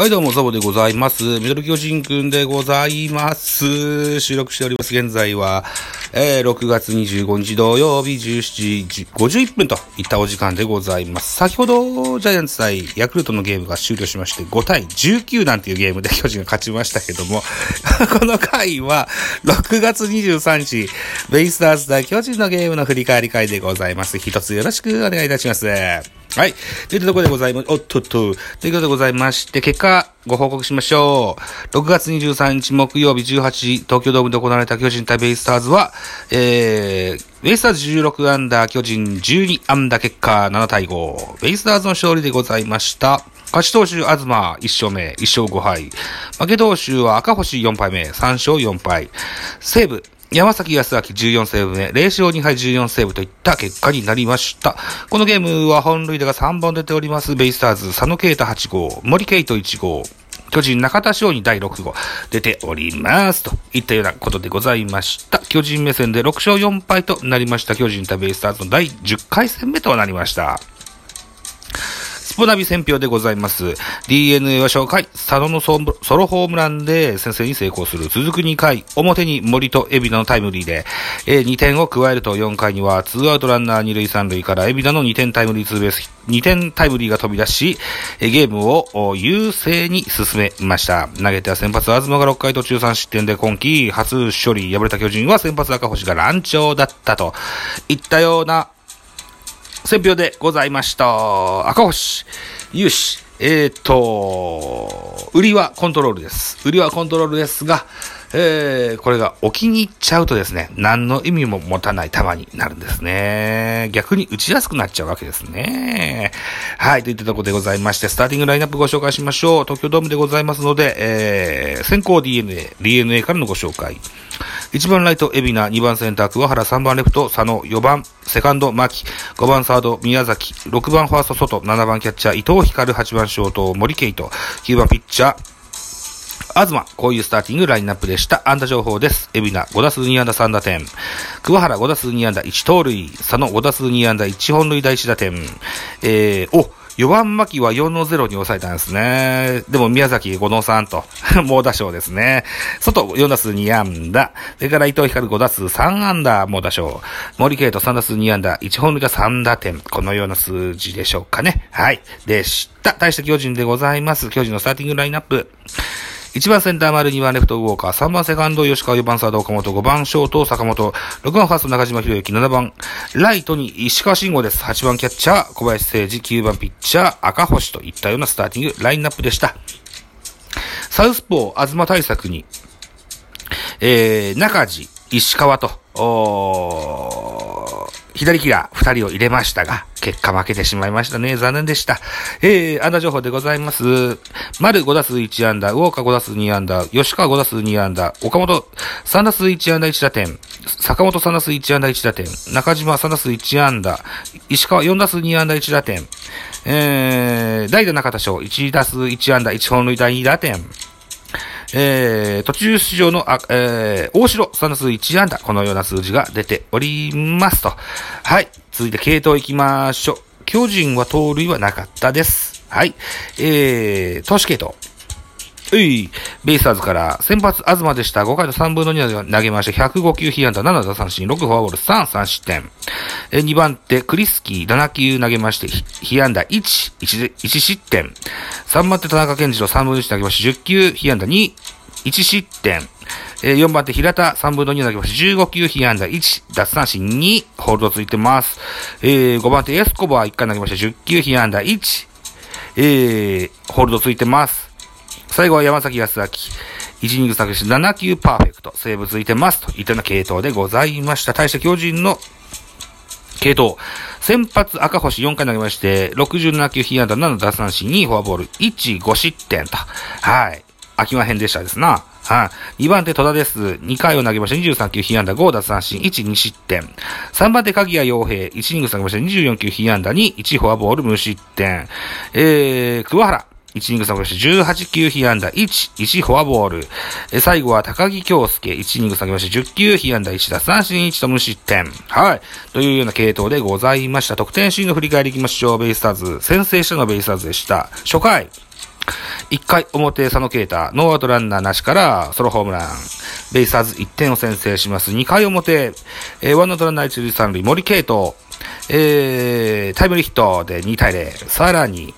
はい、どうも、ザボでございます。ミドル巨人くんでございます。収録しております。現在は、えー、6月25日土曜日17時51分といったお時間でございます。先ほど、ジャイアンツ対ヤクルトのゲームが終了しまして、5対19なんていうゲームで巨人が勝ちましたけども、この回は、6月23日、ベイスターズ対巨人のゲームの振り返り会でございます。一つよろしくお願いいたします。はい。というところでございま。おっとっと。ということでございまして、結果、ご報告しましょう。6月23日木曜日18時、東京ドームで行われた巨人対ベイスターズは、えー、ベイスターズ16アンダー、巨人12アンダー結果7対5。ベイスターズの勝利でございました。勝ち投手、東、1勝目、1勝5敗。負け投手は赤星4敗目、3勝4敗。西武、山崎康明14セーブ目、0勝2敗14セーブといった結果になりました。このゲームは本塁打が3本出ております、ベイスターズ、佐野啓太8号、森圭斗1号、巨人中田翔に第6号出ております。といったようなことでございました。巨人目線で6勝4敗となりました。巨人対ベイスターズの第10回戦目となりました。スポナビ選票でございます。DNA は初回、佐野のソロホームランで先制に成功する。続く2回、表に森と海老名のタイムリーで、えー2点を加えると4回には、2アウトランナー2塁3塁から海老名の2点タイムリーツーベース、2点タイムリーが飛び出し、ゲームを優勢に進めました。投げては先発、東が6回途中3失点で今季初勝利、敗れた巨人は先発赤星が乱調だったといったような選票でございました。赤星、有志、えーと、売りはコントロールです。売りはコントロールですが、えー、これが置きに行っちゃうとですね、何の意味も持たない球になるんですね。逆に打ちやすくなっちゃうわけですね。はい、といったところでございまして、スターティングラインナップご紹介しましょう。東京ドームでございますので、えー、先行 DNA、DNA からのご紹介。1番ライト、海老名、2番センター、桑原、3番レフト、佐野、4番、セカンド、牧、5番サード、宮崎、6番ファースト、外、7番キャッチャー、伊藤光、8番ショート、森圭斗、9番ピッチャー、東、こういうスターティングラインナップでした。安打情報です。海老名、5打数2安打3打点。桑原、5打数2安打1盗塁。佐野、5打数2安打1本塁打1打点。えー、お、4番巻は4の0に抑えたんですね。でも宮崎5の3と、猛打賞ですね。外4打数2安打。それから伊藤光5打数3安打、猛打賞。森慶斗3打数2安打、1本塁が3打点。このような数字でしょうかね。はい。でした。大した巨人でございます。巨人のスターティングラインナップ。1番センター丸、2番レフトウォーカー、3番セカンド吉川、4番サード岡本、5番ショート坂本、6番ファースト中島博之、7番ライトに石川慎吾です。8番キャッチャー小林誠二、9番ピッチャー赤星といったようなスターティングラインナップでした。サウスポー、東対策に、えー、中地、石川と、おー左キラー2人を入れましたが、結果負けてしまいましたね。残念でした。えー、安打情報でございます。丸5打数1安打、ウォーカー5打数2安打、吉川5打数2安打、岡本3打数1安打1打点、坂本3打数1安打1打点、中島3打数1安打、石川4打数2安打1打点、えー、代打中田翔1打数1安打1本塁打2打点、えー、途中出場の、あ、えー、大城3打数1安打、このような数字が出ておりますと。はい。続いて系統行きましょう。巨人は盗塁はなかったです。はい。えー、投手系統。うい、ベイスターズから先発東でした。5回と3分の2で投げまして、105球被安打7打三振、6フォアボール3、3失点。えー、2番手、クリスキー7球投げまして、被安打1、1、1失点。3番手、田中健次郎3分の1投げまして、10球被安打2、1失点。えー、4番手、平田3分の2投げまして、15球被安打1、奪三振2、ホールドついてます。えー、5番手、エスコバー1回投げまして、10球被安打1、えー、ホールドついてます。最後は山崎康明。1イニング作詞7球パーフェクト。セーブついてます。といったような系統でございました。対して巨人の系統。先発赤星4回投げまして、67球被安打7奪三振2フォアボール1、5失点と。はい。秋間編でしたですな。はい。2番手戸田です。2回を投げまして23球被安打5奪三振1、2失点。3番手鍵谷洋平。1イニング投げまして24球被安打2、1フォアボール無失点。えー、桑原。1イニング下げまして18球被安打1、1フォアボール。え最後は高木京介、1イニング下げまして10球被安打1打三振1と無失点。はい。というような系統でございました。得点シーンの振り返りいきましょう。ベイスターズ。先制したのはベイスターズでした。初回。1回表佐野恵太、ノーアウトランナーなしからソロホームラン。ベイスターズ1点を先制します。2回表、えー、ワンアウトランナー1塁3塁、森敬斗、えー、タイムリーヒットで2対0。さらに、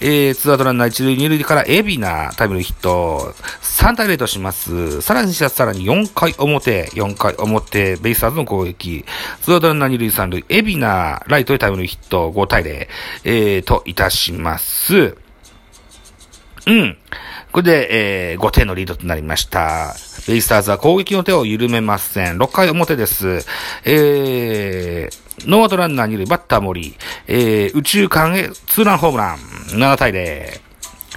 えー、ツーアウトランナー一塁二塁から蝦名タイムリーヒット、3対0とします。さらにさらに4回表、4回表、ベイスターズの攻撃、ツーアウトランナー二塁三塁、蝦名ライトでタイムリーヒット、5対0、えー、といたします。うん。これで、えー、5点のリードとなりました。ベイスターズは攻撃の手を緩めません。6回表です。えー、ノーアウトランナーにいるバッター森、えー、宇宙間へツーランホームラン、7対0。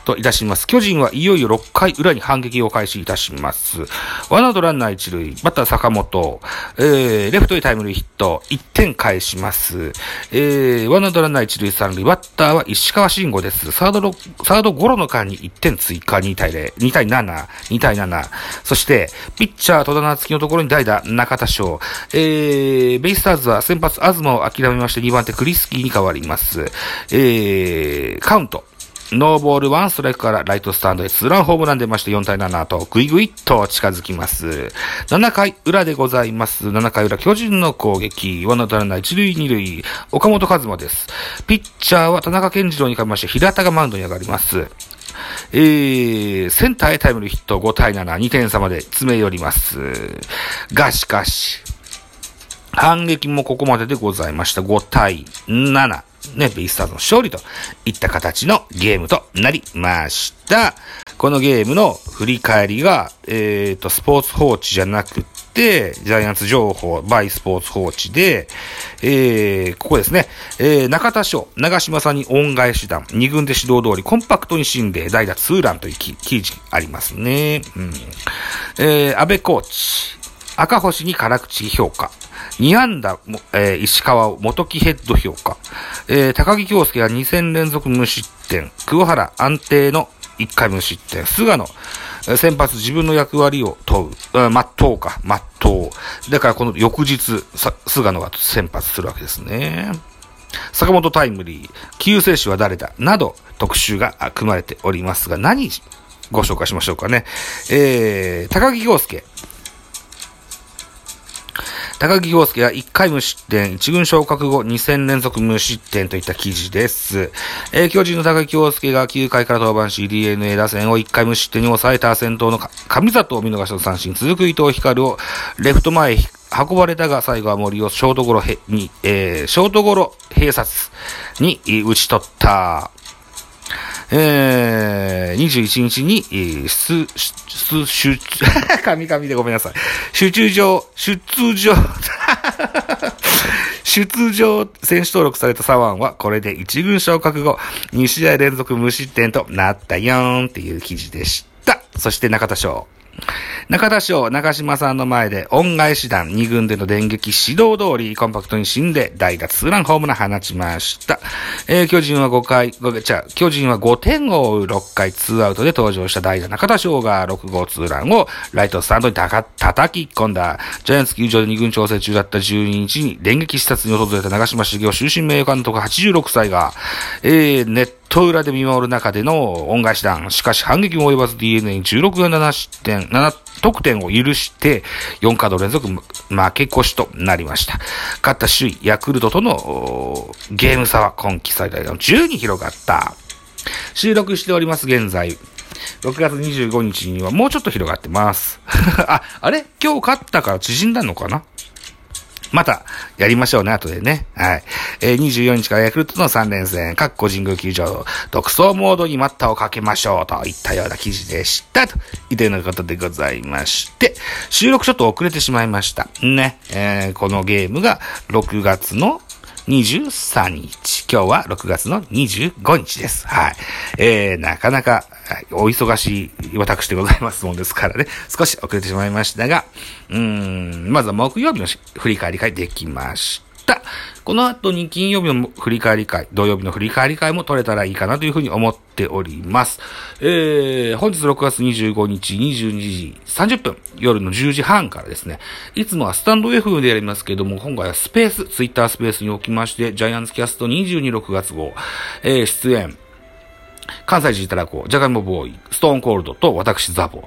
といたします。巨人はいよいよ6回裏に反撃を開始いたします。ワンアウトランナー1塁、バッター坂本、えー、レフトへタイムリーヒット、1点返します。えー、ワンアウトランナー1塁3塁、バッターは石川慎吾です。サードの、サードゴロの間に1点追加、2対0、2対7、2対7。そして、ピッチャー戸田夏樹のところに代打、中田翔。えー、ベイスターズは先発東を諦めまして2番手クリスキーに変わります。えー、カウント。ノーボールワンストライクからライトスタンドへツーランホームラン出まして4対7とグイグイと近づきます。7回裏でございます。7回裏巨人の攻撃。ワンアウトランナー1塁2塁。岡本和真です。ピッチャーは田中健次郎に変わりまして平田がマウンドに上がります。えー、センターへタイムリーヒット5対7、2点差まで詰め寄ります。がしかし、反撃もここまででございました。5対7。ね、ベイスターズの勝利といった形のゲームとなりました。このゲームの振り返りが、えっ、ー、と、スポーツ報知じゃなくて、ジャイアンツ情報、バイスポーツ報知で、えー、ここですね、えー、中田翔、長島さんに恩返し弾、二軍で指導通り、コンパクトに死んで、代打ツーランという記事ありますね。うん。えー、安倍コーチ、赤星に辛口評価。2安打、えー、石川を元木ヘッド評価。えー、高木京介が2戦連続無失点。桑原安定の1回無失点。菅野、先発自分の役割を問う。全うか、全う。だからこの翌日、菅野が先発するわけですね。坂本タイムリー、救世主は誰だ？など特集が組まれておりますが、何ご紹介しましょうかね。えー、高木京介。高木陽介は1回無失点、1軍昇格後2戦連続無失点といった記事です。えー、巨人の高木陽介が9回から登板し、DNA 打線を1回無失点に抑えた先頭の上里を見逃しの三振、続く伊藤光をレフト前運ばれたが、最後は森をショートゴロへに、えー、ショートゴロ併殺に打ち取った。えー、21日に、えー、出、出、出、神々でごめんなさい。出場、出場、出場選手登録された左腕は、これで1軍昇格後、2試合連続無失点となったよーんっていう記事でした。そして中田翔。中田翔、中島さんの前で恩返し団2軍での電撃指導通りコンパクトに死んで代打ツーランホームラン放ちました。えー、巨人は5回、じゃ巨人は5点を追う6回ツーアウトで登場した代打中田翔が6号ツーランをライトスタンドにたか叩き込んだ。ジャイアンツ球場で2軍調整中だった12日に電撃視察に訪れた長島茂雄終身名誉監督86歳が、えー、ネット裏で見守る中での恩返し弾。しかし反撃も及ばず DNA に16が7失点、7得点を許して、4カード連続負け越しとなりました。勝った首位、ヤクルトとのゲーム差は今季最大の10に広がった。収録しております現在。6月25日にはもうちょっと広がってます。あ、あれ？今日勝ったから縮んだのかな？また、やりましょうね、後でね。はい。えー、24日からヤクルトの3連戦、各個人宮球場、独走モードに待ったをかけましょう、といったような記事でした、といったようなことでございまして、収録ちょっと遅れてしまいました。ね。えー、このゲームが6月の23日。今日は6月の25日です。はい。えー、なかなか、お忙しい私でございますもんですからね、少し遅れてしまいましたが、うーん、まずは木曜日の振り返り会できました。この後に金曜日の振り返り会、土曜日の振り返り会も取れたらいいかなというふうに思っております。えー、本日6月25日22時30分、夜の10時半からですね、いつもはスタンド F でやりますけども、今回はスペース、ツイッタースペースにおきまして、ジャイアンツキャスト226月号、えー、出演、関西人いたらこう、ジャガイモボーイ、ストーンコールドと私ザボ、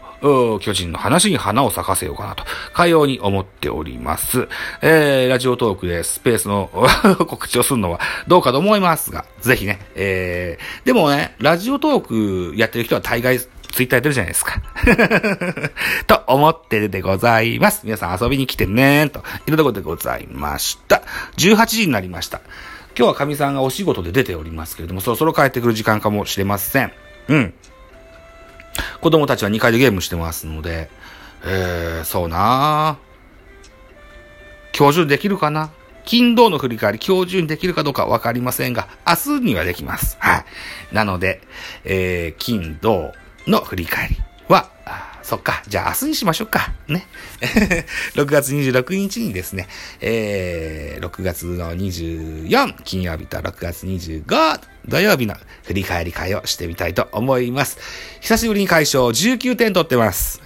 巨人の話に花を咲かせようかなと、かように思っております。えー、ラジオトークでスペースの 告知をするのはどうかと思いますが、ぜひね、えー、でもね、ラジオトークやってる人は大概ツイッターやってるじゃないですか。と思ってるでございます。皆さん遊びに来てねーと、いろんなことでございました。18時になりました。今日は神さんがお仕事で出ておりますけれども、そろそろ帰ってくる時間かもしれません。うん。子供たちは2階でゲームしてますので、えー、そうな今日中できるかな？金土の振り返り、今日中にできるかどうかわかりませんが、明日にはできます。はい。なので、えー、金土の振り返り、そっか。じゃあ明日にしましょうか。ね。6月26日にですね、えー、6月の24金曜日と6月25土曜日の振り返り会をしてみたいと思います。久しぶりに解消19点取ってます。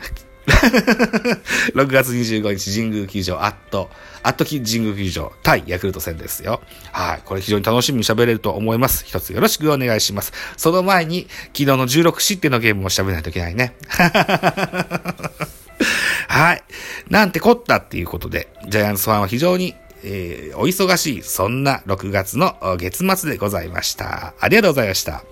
6月25日神宮球場アット、アット神宮球場対ヤクルト戦ですよ。はい。これ非常に楽しみに喋れると思います。一つよろしくお願いします。その前に、昨日の16失点のゲームを喋らないといけないね。はい。なんてこったっていうことで、ジャイアンツファンは非常に、えー、お忙しい、そんな6月の月末でございました。ありがとうございました。